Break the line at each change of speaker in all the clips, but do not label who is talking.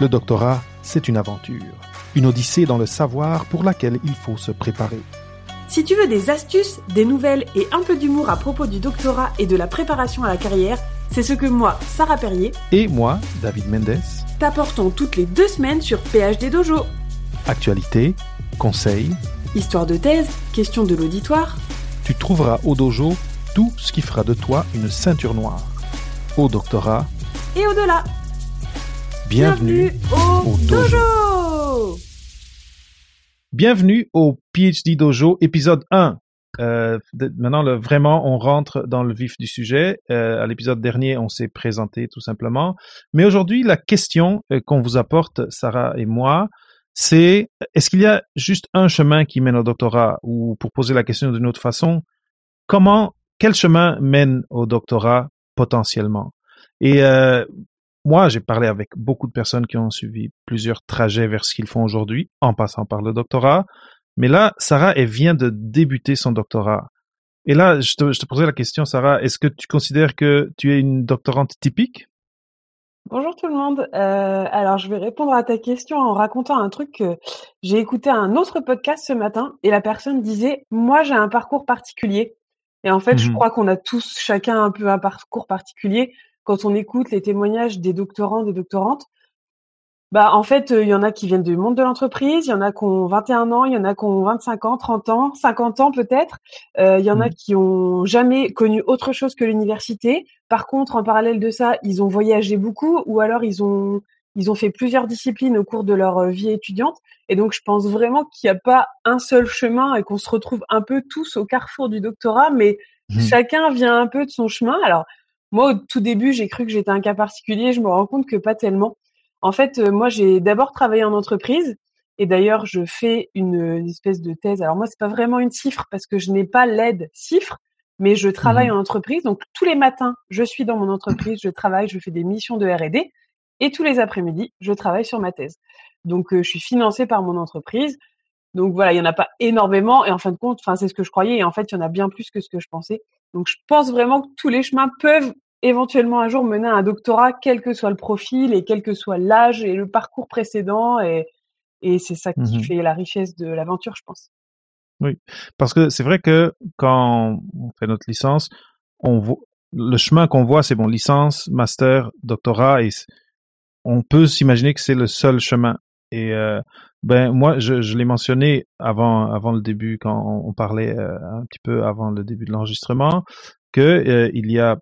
Le doctorat, c'est une aventure, une odyssée dans le savoir pour laquelle il faut se préparer.
Si tu veux des astuces, des nouvelles et un peu d'humour à propos du doctorat et de la préparation à la carrière, c'est ce que moi, Sarah Perrier,
Et moi, David Mendes,
t'apportons toutes les deux semaines sur PhD Dojo.
actualité, conseils,
Histoire de thèse, question de l'auditoire,
tu trouveras au dojo tout ce qui fera de toi une ceinture noire. Au doctorat,
et au-delà.
Bienvenue,
au,
au dojo.
dojo.
bienvenue au PhD Dojo épisode 1. Euh, maintenant, le- vraiment, on rentre dans le vif du sujet. Euh, à l'épisode dernier, on s'est présenté tout simplement. Mais aujourd'hui, la question euh, qu'on vous apporte, Sarah et moi, c'est est-ce qu'il y a juste un chemin qui mène au doctorat? Ou pour poser la question d'une autre façon, comment, quel chemin mène au doctorat potentiellement? Et euh, moi, j'ai parlé avec beaucoup de personnes qui ont suivi plusieurs trajets vers ce qu'ils font aujourd'hui, en passant par le doctorat. Mais là, Sarah, elle vient de débuter son doctorat. Et là, je te, je te posais la question, Sarah, est-ce que tu considères que tu es une doctorante typique?
Bonjour tout le monde. Euh, alors je vais répondre à ta question en racontant un truc que j'ai écouté un autre podcast ce matin et la personne disait moi j'ai un parcours particulier et en fait je
Mhm.
crois qu'on a tous chacun un peu un parcours particulier quand on écoute les témoignages des doctorants des doctorantes. Bah en fait euh, il y en a qui viennent du monde de l'entreprise, il y en a qui ont 21 ans, il y en a qui ont 25 ans, 30 ans, 50 ans peut-être. Euh, il y en a
Mhm.
qui ont jamais connu autre chose que l'université. Par contre, en parallèle de ça, ils ont voyagé beaucoup ou alors ils ont ils ont fait plusieurs disciplines au cours de leur euh, vie étudiante. Et donc, je pense vraiment qu'il n'y a pas un seul chemin et qu'on se retrouve un peu tous au carrefour du doctorat, mais
Mhm.
chacun vient un peu de son chemin. Alors, moi, au tout début, j'ai cru que j'étais un cas particulier. Je me rends compte que pas tellement. En fait, euh, moi, j'ai d'abord travaillé en entreprise. Et d'ailleurs, je fais une, une espèce de thèse. Alors moi, c'est pas vraiment une cifre parce que je n'ai pas l'aide cifre, mais je travaille
Mhm.
en entreprise. Donc tous les matins, je suis dans mon entreprise, je travaille, je fais des missions de R&D, et tous les après-midi, je travaille sur ma thèse. Donc euh, je suis financée par mon entreprise. Donc voilà, il y en a pas énormément, et en fin de compte, enfin c'est ce que je croyais, et en fait il y en a bien plus que ce que je pensais. Donc je pense vraiment que tous les chemins peuvent éventuellement un jour mener à un doctorat, quel que soit le profil et quel que soit l'âge et le parcours précédent, et et c'est ça qui
Mhm.
fait la richesse de l'aventure, je pense.
Parce que c'est vrai que quand on fait notre licence, on voit, le chemin qu'on voit, c'est bon, licence, master, doctorat, et on peut s'imaginer que c'est le seul chemin. Et euh, ben moi, je, je l'ai mentionné avant, avant le début, quand on, parlait euh, un petit peu avant le début de l'enregistrement, que euh, il y a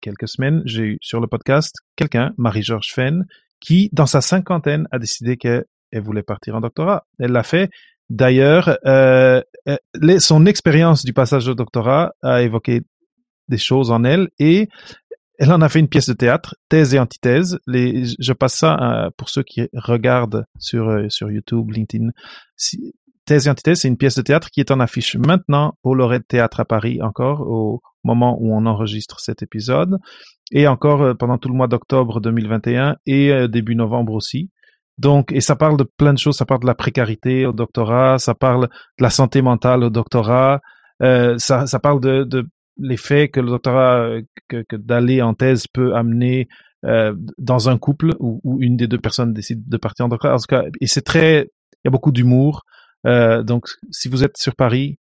quelques semaines, j'ai eu sur le podcast quelqu'un, Marie-Georges Fenn, qui, dans sa cinquantaine, a décidé qu'elle elle voulait partir en doctorat. Elle l'a fait. D'ailleurs, euh, euh, son expérience du passage au doctorat a évoqué des choses en elle et elle en a fait une pièce de théâtre, thèse et antithèse. Je passe ça euh, pour ceux qui regardent sur euh, sur YouTube, LinkedIn. Thèse et antithèse, c'est une pièce de théâtre qui est en affiche maintenant au Lorette Théâtre à Paris, encore au moment où on enregistre cet épisode, et encore euh, pendant tout le mois d'octobre 2021 et début novembre aussi. Donc, et ça parle de plein de choses. Ça parle de la précarité au doctorat, ça parle de la santé mentale au doctorat, ça, parle de l'effet que le doctorat, euh, que, que d'aller en thèse peut amener euh, dans un couple où, où une des deux personnes décide de partir en doctorat. En tout cas, et c'est très, il y a beaucoup d'humour. Euh, donc, si vous êtes sur Paris,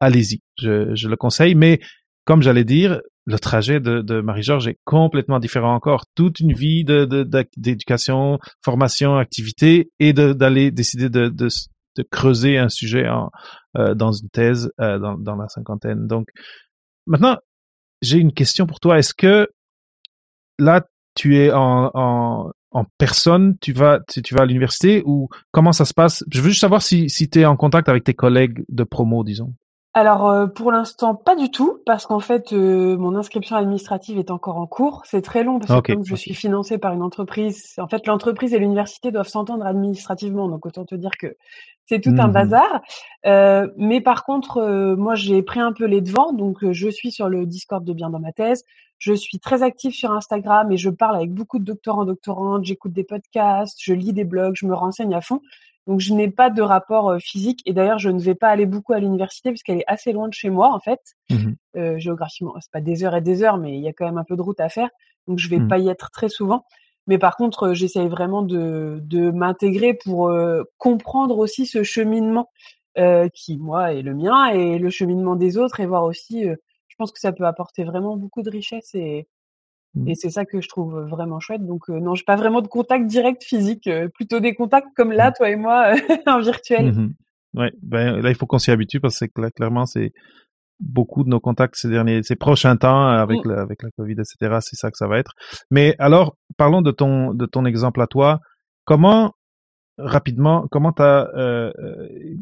allez-y, je, je le conseille. Mais comme j'allais dire, le trajet de, de Marie-Georges est complètement différent encore. Toute une vie de, d'éducation, formation, activité, et de, d'aller décider de, de creuser un sujet en, euh, dans une thèse euh, dans, dans la cinquantaine. Donc, maintenant, j'ai une question pour toi. Est-ce que là, tu es en, en, personne, tu vas, tu, tu vas à l'université ou comment ça se passe? Je veux juste savoir si, si tu es en contact avec tes collègues de promo, disons.
Alors euh, pour l'instant pas du tout parce qu'en fait euh, mon inscription administrative est encore en cours. C'est très long parce que comme je suis financée par une entreprise, en fait l'entreprise et l'université doivent s'entendre administrativement. Donc autant te dire que c'est tout un
Mhm.
bazar. Euh, mais par contre euh, moi j'ai pris un peu les devants donc je suis sur le Discord de bien dans ma thèse. Je suis très active sur Instagram et je parle avec beaucoup de doctorants, doctorantes. J'écoute des podcasts, je lis des blogs, je me renseigne à fond. Donc je n'ai pas de rapport physique et d'ailleurs je ne vais pas aller beaucoup à l'université puisqu'elle est assez loin de chez moi en fait.
Mhm.
Euh, géographiquement, c'est pas des heures et des heures, mais il y a quand même un peu de route à faire. Donc je vais
Mhm.
pas y être très souvent. Mais par contre, j'essaye vraiment de, de m'intégrer pour comprendre aussi ce cheminement qui, moi, est le mien et le cheminement des autres et voir aussi, je pense que ça peut apporter vraiment beaucoup de richesse et, mmh. et c'est ça que je trouve vraiment chouette. Donc non, j'ai pas vraiment de contact direct physique, plutôt des contacts comme là, mmh. toi et moi, en virtuel.
Mmh ouais, ben là il faut qu'on s'y habitue parce que là, clairement c'est beaucoup de nos contacts ces derniers, ces prochains temps avec la, avec la Covid, etc. C'est ça que ça va être. Mais alors, parlons de ton de ton exemple à toi. Comment rapidement, comment t'as euh,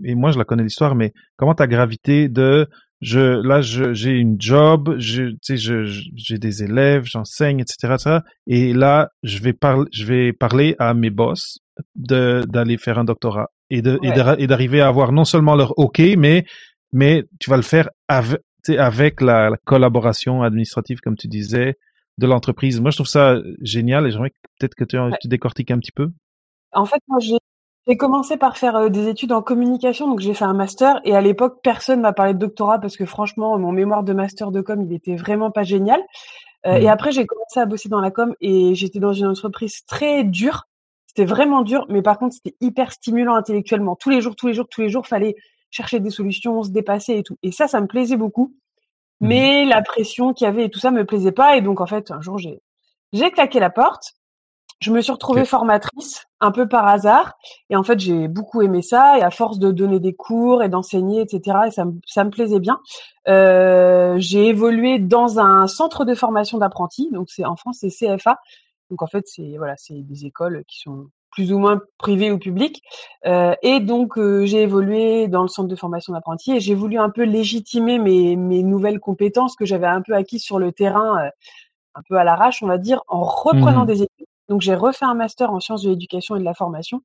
et moi je la connais l'histoire, mais comment t'as gravité de je là j'ai une job, je tu sais j'ai des élèves, j'enseigne, etc., etc. Et là je vais parler je vais parler à mes boss de d'aller faire un doctorat et de et d'arriver à avoir non seulement leur OK, mais mais tu vas le faire avec, avec la, collaboration administrative, comme tu disais, de l'entreprise. Moi, je trouve ça génial et j'aimerais peut-être que tu, tu, décortiques un petit peu.
En fait, moi, j'ai commencé par faire euh, des études en communication, donc j'ai fait un master et à l'époque, personne m'a parlé de doctorat parce que franchement, mon mémoire de master de com, il était vraiment pas génial. Euh, et mmh. après, j'ai commencé à bosser dans la com et j'étais dans une entreprise très dure. C'était vraiment dur, mais par contre, c'était hyper stimulant intellectuellement. Tous les jours, tous les jours, tous les jours, fallait chercher des solutions, se dépasser et tout. Et ça, ça me plaisait beaucoup. Mmh. Mais la pression qu'il y avait et tout ça me plaisait pas. Et donc, en fait, un jour, j'ai, j'ai claqué la porte. Je me suis retrouvée formatrice un peu par hasard. Et en fait, j'ai beaucoup aimé ça. Et à force de donner des cours et d'enseigner, etc., et ça, me, ça me plaisait bien. Euh, j'ai évolué dans un centre de formation d'apprentis. Donc, c'est en France, c'est CFA. Donc, en fait, c'est voilà, c'est des écoles qui sont plus ou moins privé ou public. Euh, et donc, euh, j'ai évolué dans le centre de formation d'apprentis et j'ai voulu un peu légitimer mes, mes nouvelles compétences que j'avais un peu acquises sur le terrain, euh, un peu à l'arrache, on va dire, en reprenant mmh des études. Donc, j'ai refait un master en sciences de l'éducation et de la formation.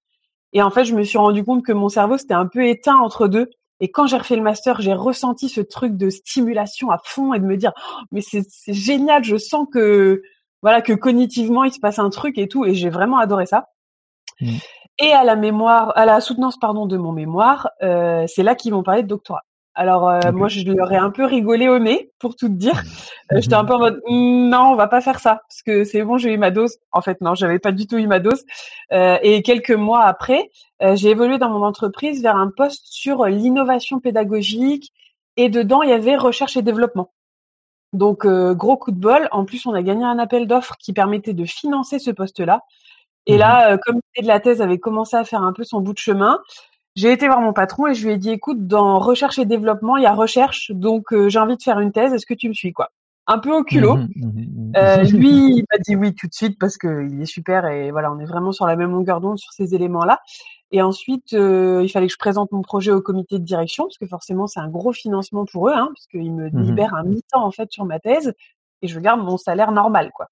Et en fait, je me suis rendu compte que mon cerveau, c'était un peu éteint entre deux. Et quand j'ai refait le master, j'ai ressenti ce truc de stimulation à fond et de me dire, oh, mais c'est génial, je sens que, voilà, que cognitivement, il se passe un truc et tout. Et j'ai vraiment adoré ça. Mmh. Et à la mémoire, à la soutenance pardon de mon mémoire, euh, c'est là qu'ils m'ont parlé de doctorat. Alors euh, moi je leur ai un peu rigolé au nez pour tout te dire. Euh, j'étais un peu en mode mmh, non on va pas faire ça parce que c'est bon j'ai eu ma dose. En fait non j'avais pas du tout eu ma dose. Euh, et quelques mois après euh, j'ai évolué dans mon entreprise vers un poste sur l'innovation pédagogique et dedans il y avait recherche et développement. Donc gros coup de bol. En plus on a gagné un appel d'offres qui permettait de financer ce poste là. Et mmh là, euh, comme l'idée de la thèse avait commencé à faire un peu son bout de chemin, j'ai été voir mon patron et je lui ai dit, écoute, dans recherche et développement, il y a recherche, donc euh, j'ai envie de faire une thèse. Est-ce que tu me suis, quoi? Un peu au culot. Mmh mmh euh, lui, il m'a dit oui tout de suite parce qu'il est super et voilà, on est vraiment sur la même longueur d'onde sur ces éléments-là. Et ensuite, il fallait que je présente mon projet au comité de direction parce que forcément, c'est un gros financement pour eux, hein, parce qu'ils me libèrent un mi-temps en fait sur ma thèse et je garde mon salaire normal, quoi.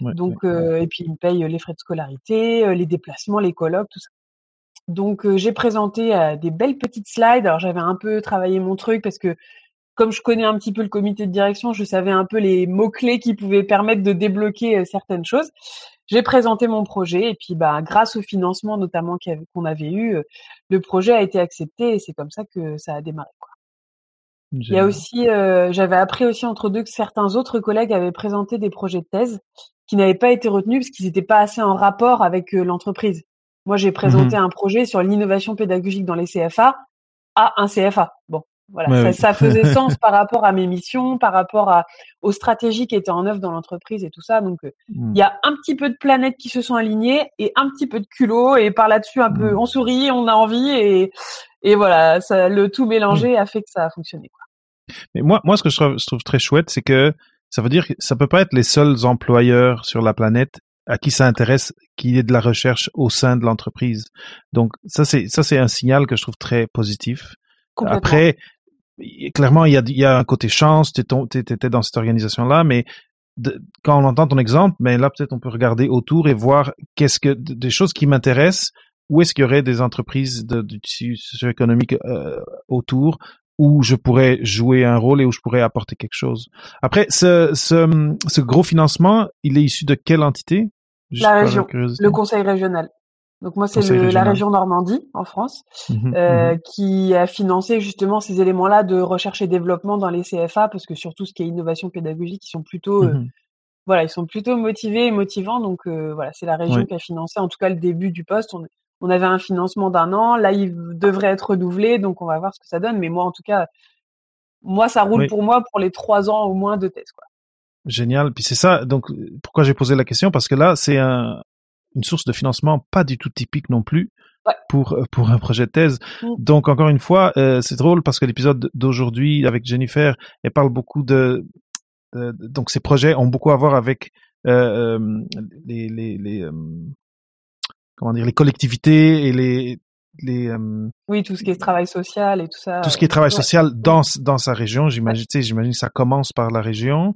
Donc, et puis ils me payent les frais de scolarité, les déplacements, les colloques, tout ça. Donc j'ai présenté des belles petites slides. Alors j'avais un peu travaillé mon truc parce que comme je connais un petit peu le comité de direction, je savais un peu les mots clés qui pouvaient permettre de débloquer certaines choses. J'ai présenté mon projet et puis bah grâce au financement notamment qu'on avait eu, le projet a été accepté et c'est comme ça que ça a démarré. Quoi. Il y a aussi, euh, j'avais appris aussi entre deux que certains autres collègues avaient présenté des projets de thèse qui n'avaient pas été retenus parce qu'ils n'étaient pas assez en rapport avec euh, l'entreprise. Moi, j'ai présenté mmh un projet sur l'innovation pédagogique dans les CFA à un CFA. Bon, voilà, ça, ça, faisait sens par rapport à mes missions, par rapport à, aux stratégies qui étaient en œuvre dans l'entreprise et tout ça. Donc, euh, mmh. il y a un petit peu de planètes qui se sont alignées et un petit peu de culot et par là-dessus un peu, mmh. on sourit, on a envie et, et voilà, ça, le tout mélangé a fait que ça a fonctionné. Quoi.
Mais moi, moi, ce que je trouve, je trouve très chouette, c'est que ça veut dire que ça peut pas être les seuls employeurs sur la planète à qui ça intéresse qu'il y ait de la recherche au sein de l'entreprise. Donc ça c'est ça c'est un signal que je trouve très positif. Après, clairement il y a il y a un côté chance, tu étais dans cette organisation là, mais quand on entend ton exemple, mais là peut-être on peut regarder autour et voir qu'est-ce que des choses qui m'intéressent. Où est-ce qu'il y aurait des entreprises de, du tissu socio-économique euh, autour où je pourrais jouer un rôle et où je pourrais apporter quelque chose. Après, ce, ce, ce gros financement, il est issu de quelle entité?
La région, le conseil régional. Donc moi, c'est la région Normandie en France mmh euh, mmh qui a financé justement ces éléments-là de recherche et développement dans les CFA, parce que surtout ce qui est innovation pédagogique, ils sont plutôt euh, mmh voilà, ils sont plutôt motivés et motivants. Donc voilà, c'est la région qui a financé en tout cas le début du poste. On, on avait un financement d'un an, là il devrait être renouvelé, donc on va voir ce que ça donne. Mais moi en tout cas, moi ça roule pour moi pour les trois ans au moins de thèse quoi.
Génial. Puis c'est ça. Donc pourquoi j'ai posé la question? Parce que là c'est un, une source de financement pas du tout typique non plus pour euh, pour un projet de thèse. Mm. Donc encore une fois, euh, c'est drôle parce que l'épisode d'aujourd'hui avec Jennifer, elle parle beaucoup de, donc ces projets ont beaucoup à voir avec euh, euh les les, les comment dire les collectivités et les les
oui tout ce qui est travail social et tout ça
tout ce qui est travail social dans dans sa région j'imagine j'imagine ça commence par la région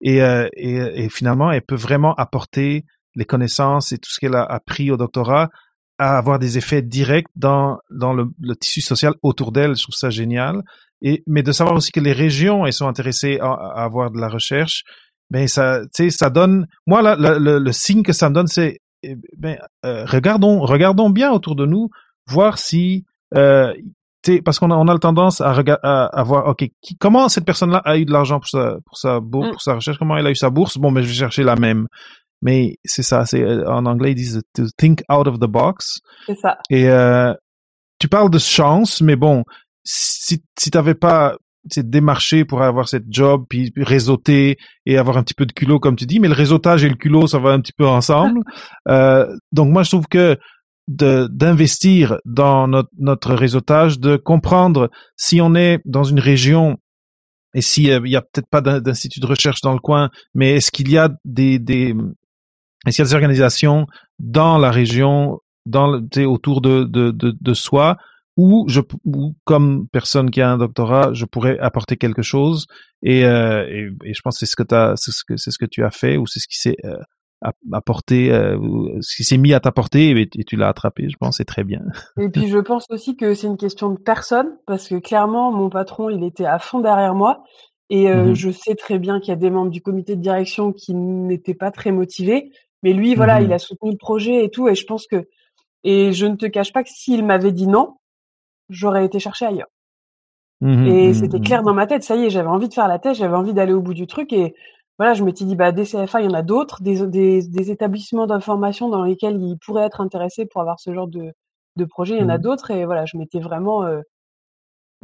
et, et et finalement elle peut vraiment apporter les connaissances et tout ce qu'elle a appris au doctorat à avoir des effets directs dans dans le, le tissu social autour d'elle. Je trouve ça génial. Et mais de savoir aussi que les régions elles sont intéressées à, à avoir de la recherche, ben ça, tu sais, ça donne. Moi, là, le, le, signe que ça me donne, c'est eh ben euh, regardons regardons bien autour de nous, voir si euh, parce qu'on a, on a le tendance à, à, à voir, ok, qui, comment cette personne-là a eu de l'argent pour sa, pour sa bourse, mm. pour sa recherche, comment elle a eu sa bourse? Bon, mais ben, je vais chercher la même. Mais c'est ça, c'est euh, en anglais ils disent to think out of the box.
C'est ça.
Et euh, tu parles de chance, mais bon, si si t'avais pas démarché pour avoir cette job puis réseauter et avoir un petit peu de culot comme tu dis, mais le réseautage et le culot ça va un petit peu ensemble. euh, donc moi je trouve que d'investir dans notre notre réseautage, de comprendre si on est dans une région et s'il euh, y a peut-être pas d'institut de recherche dans le coin, mais est-ce qu'il y a des, des est-ce qu'il y a des organisations dans la région, dans autour de, de, de, de soi, où je, où, comme personne qui a un doctorat, je pourrais apporter quelque chose. Et, euh, et, je pense que c'est ce que t'as, c'est ce que c'est ce que tu as fait, ou c'est ce qui s'est euh, apporté, euh, ce qui s'est mis à t'apporter, et, et, tu l'as attrapé. Je pense c'est très bien.
Et puis je pense aussi que c'est une question de personne, parce que clairement mon patron, il était à fond derrière moi. Et euh, mmh je sais très bien qu'il y a des membres du comité de direction qui n'étaient pas très motivés. Mais lui, voilà, il mmh a soutenu le projet et tout. Et je pense que, et je ne te cache pas que s'il m'avait dit non, j'aurais été chercher ailleurs. Mmh et c'était clair dans ma tête. Ça y est, j'avais envie de faire la thèse, j'avais envie d'aller au bout du truc. Et voilà, je m'étais dit, bah, des CFA, il y en a d'autres, des, des, des établissements d'information dans lesquels il pourrait être intéressé pour avoir ce genre de, de projet. Il y en a d'autres. Et voilà, je m'étais vraiment, euh,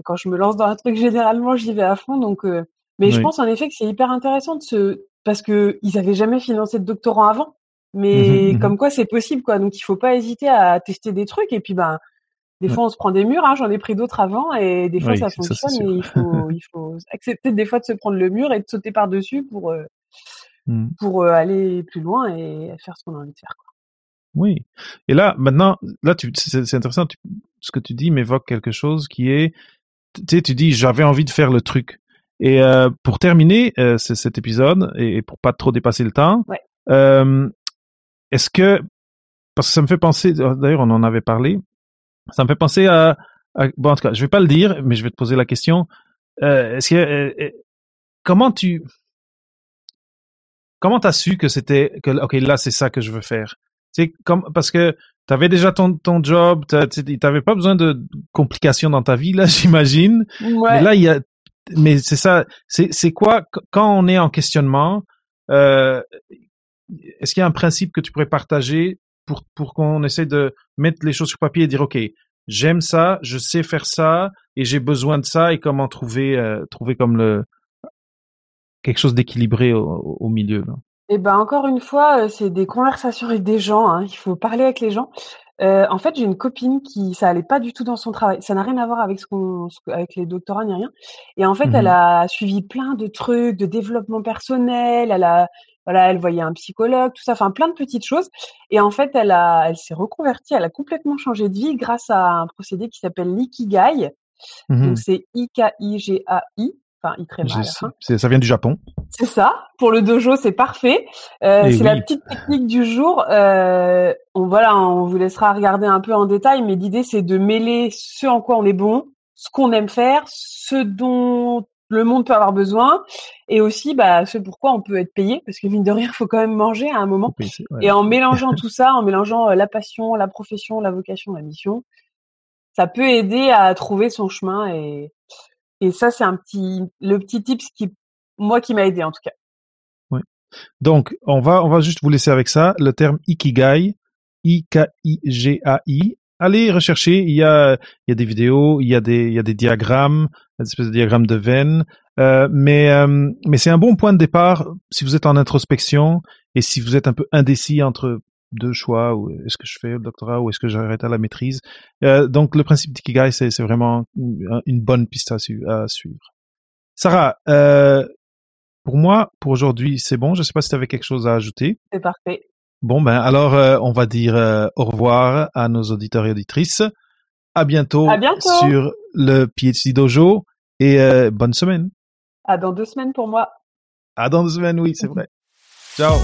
quand je me lance dans un truc, généralement, j'y vais à fond. Donc, euh, mais je pense en effet que c'est hyper intéressant de se, parce que ils avaient jamais financé de doctorant avant. Mmh mais mmh comme quoi c'est possible quoi. Donc il faut pas hésiter à tester des trucs et puis ben des fois on se prend des murs. Hein, J'en ai pris d'autres avant et des fois ça fonctionne. mais il faut il faut accepter des fois de se prendre le mur et de sauter par dessus pour euh, mmh. pour euh, aller plus loin et faire ce qu'on a envie de faire. Quoi.
Oui. Et là maintenant là c'est intéressant ce que tu dis m'évoque quelque chose qui est tu sais tu dis j'avais envie de faire le truc. Et euh, pour terminer cet épisode et pour pas trop dépasser le temps,
ouais.
est-ce que parce que ça me fait penser, d'ailleurs on en avait parlé, ça me fait penser à, bon en tout cas je vais pas le dire, mais je vais te poser la question. Euh, est-ce que euh, euh, comment tu comment t'as su que c'était que ok là c'est ça que je veux faire? C'est comme parce que tu avais déjà ton ton job t'avais pas besoin de complications dans ta vie là j'imagine
ouais.
mais là il y a mais c'est ça c'est c'est quoi quand on est en questionnement euh, est-ce qu'il y a un principe que tu pourrais partager pour, pour qu'on essaie de mettre les choses sur papier et dire, OK, j'aime ça, je sais faire ça et j'ai besoin de ça et comment trouver, euh, trouver comme le, quelque chose d'équilibré au, au, milieu. Là.
Et eh ben encore une fois, euh, c'est des conversations avec des gens. Hein. Il faut parler avec les gens. Euh, en fait, j'ai une copine qui, ça allait pas du tout dans son travail. Ça n'a rien à voir avec ce qu'on, avec les doctorats ni rien. Et en fait, mmh elle a suivi plein de trucs de développement personnel. Elle a, voilà, elle voyait un psychologue, tout ça, enfin plein de petites choses. Et en fait, elle a, elle s'est reconvertie, elle a complètement changé de vie grâce à un procédé qui s'appelle l'ikigai. Mmh Donc c'est I-K-I-G-A-I. Enfin, il très mal.
Ça vient du Japon.
C'est ça. Pour le dojo, c'est parfait. Euh, c'est oui. la petite technique du jour. Euh, on voilà, on vous laissera regarder un peu en détail, mais l'idée c'est de mêler ce en quoi on est bon, ce qu'on aime faire, ce dont le monde peut avoir besoin et aussi bah ce pourquoi on peut être payé parce que mine de rien il faut quand même manger à un moment ouais. et en mélangeant tout ça en mélangeant euh, la passion la profession la vocation la mission ça peut aider à trouver son chemin et et ça c'est un petit le petit tips qui moi qui m'a aidé en tout cas
Donc, on va, on va juste vous laisser avec ça. Le terme Ikigai, I-K-I-G-A-I. Allez rechercher. Il y a, il y a des vidéos, il y a des, il y a des diagrammes, des espèces de diagrammes de veine. Euh, mais, euh, mais c'est un bon point de départ si vous êtes en introspection et si vous êtes un peu indécis entre deux choix, ou est-ce que je fais le doctorat ou est-ce que j'arrête à la maîtrise. Euh, donc, le principe d'Ikigai, c'est, c'est vraiment une bonne piste à, à suivre. Sarah, pour moi, pour aujourd'hui, c'est bon. Je ne sais pas si tu avais quelque chose à ajouter.
C'est parfait.
Bon, ben alors, on va dire au revoir à nos auditeurs et auditrices. À bientôt,
à bientôt.
sur le PhD Dojo et euh, bonne semaine.
À dans deux semaines pour moi.
À dans deux semaines, oui, c'est vrai. Ciao.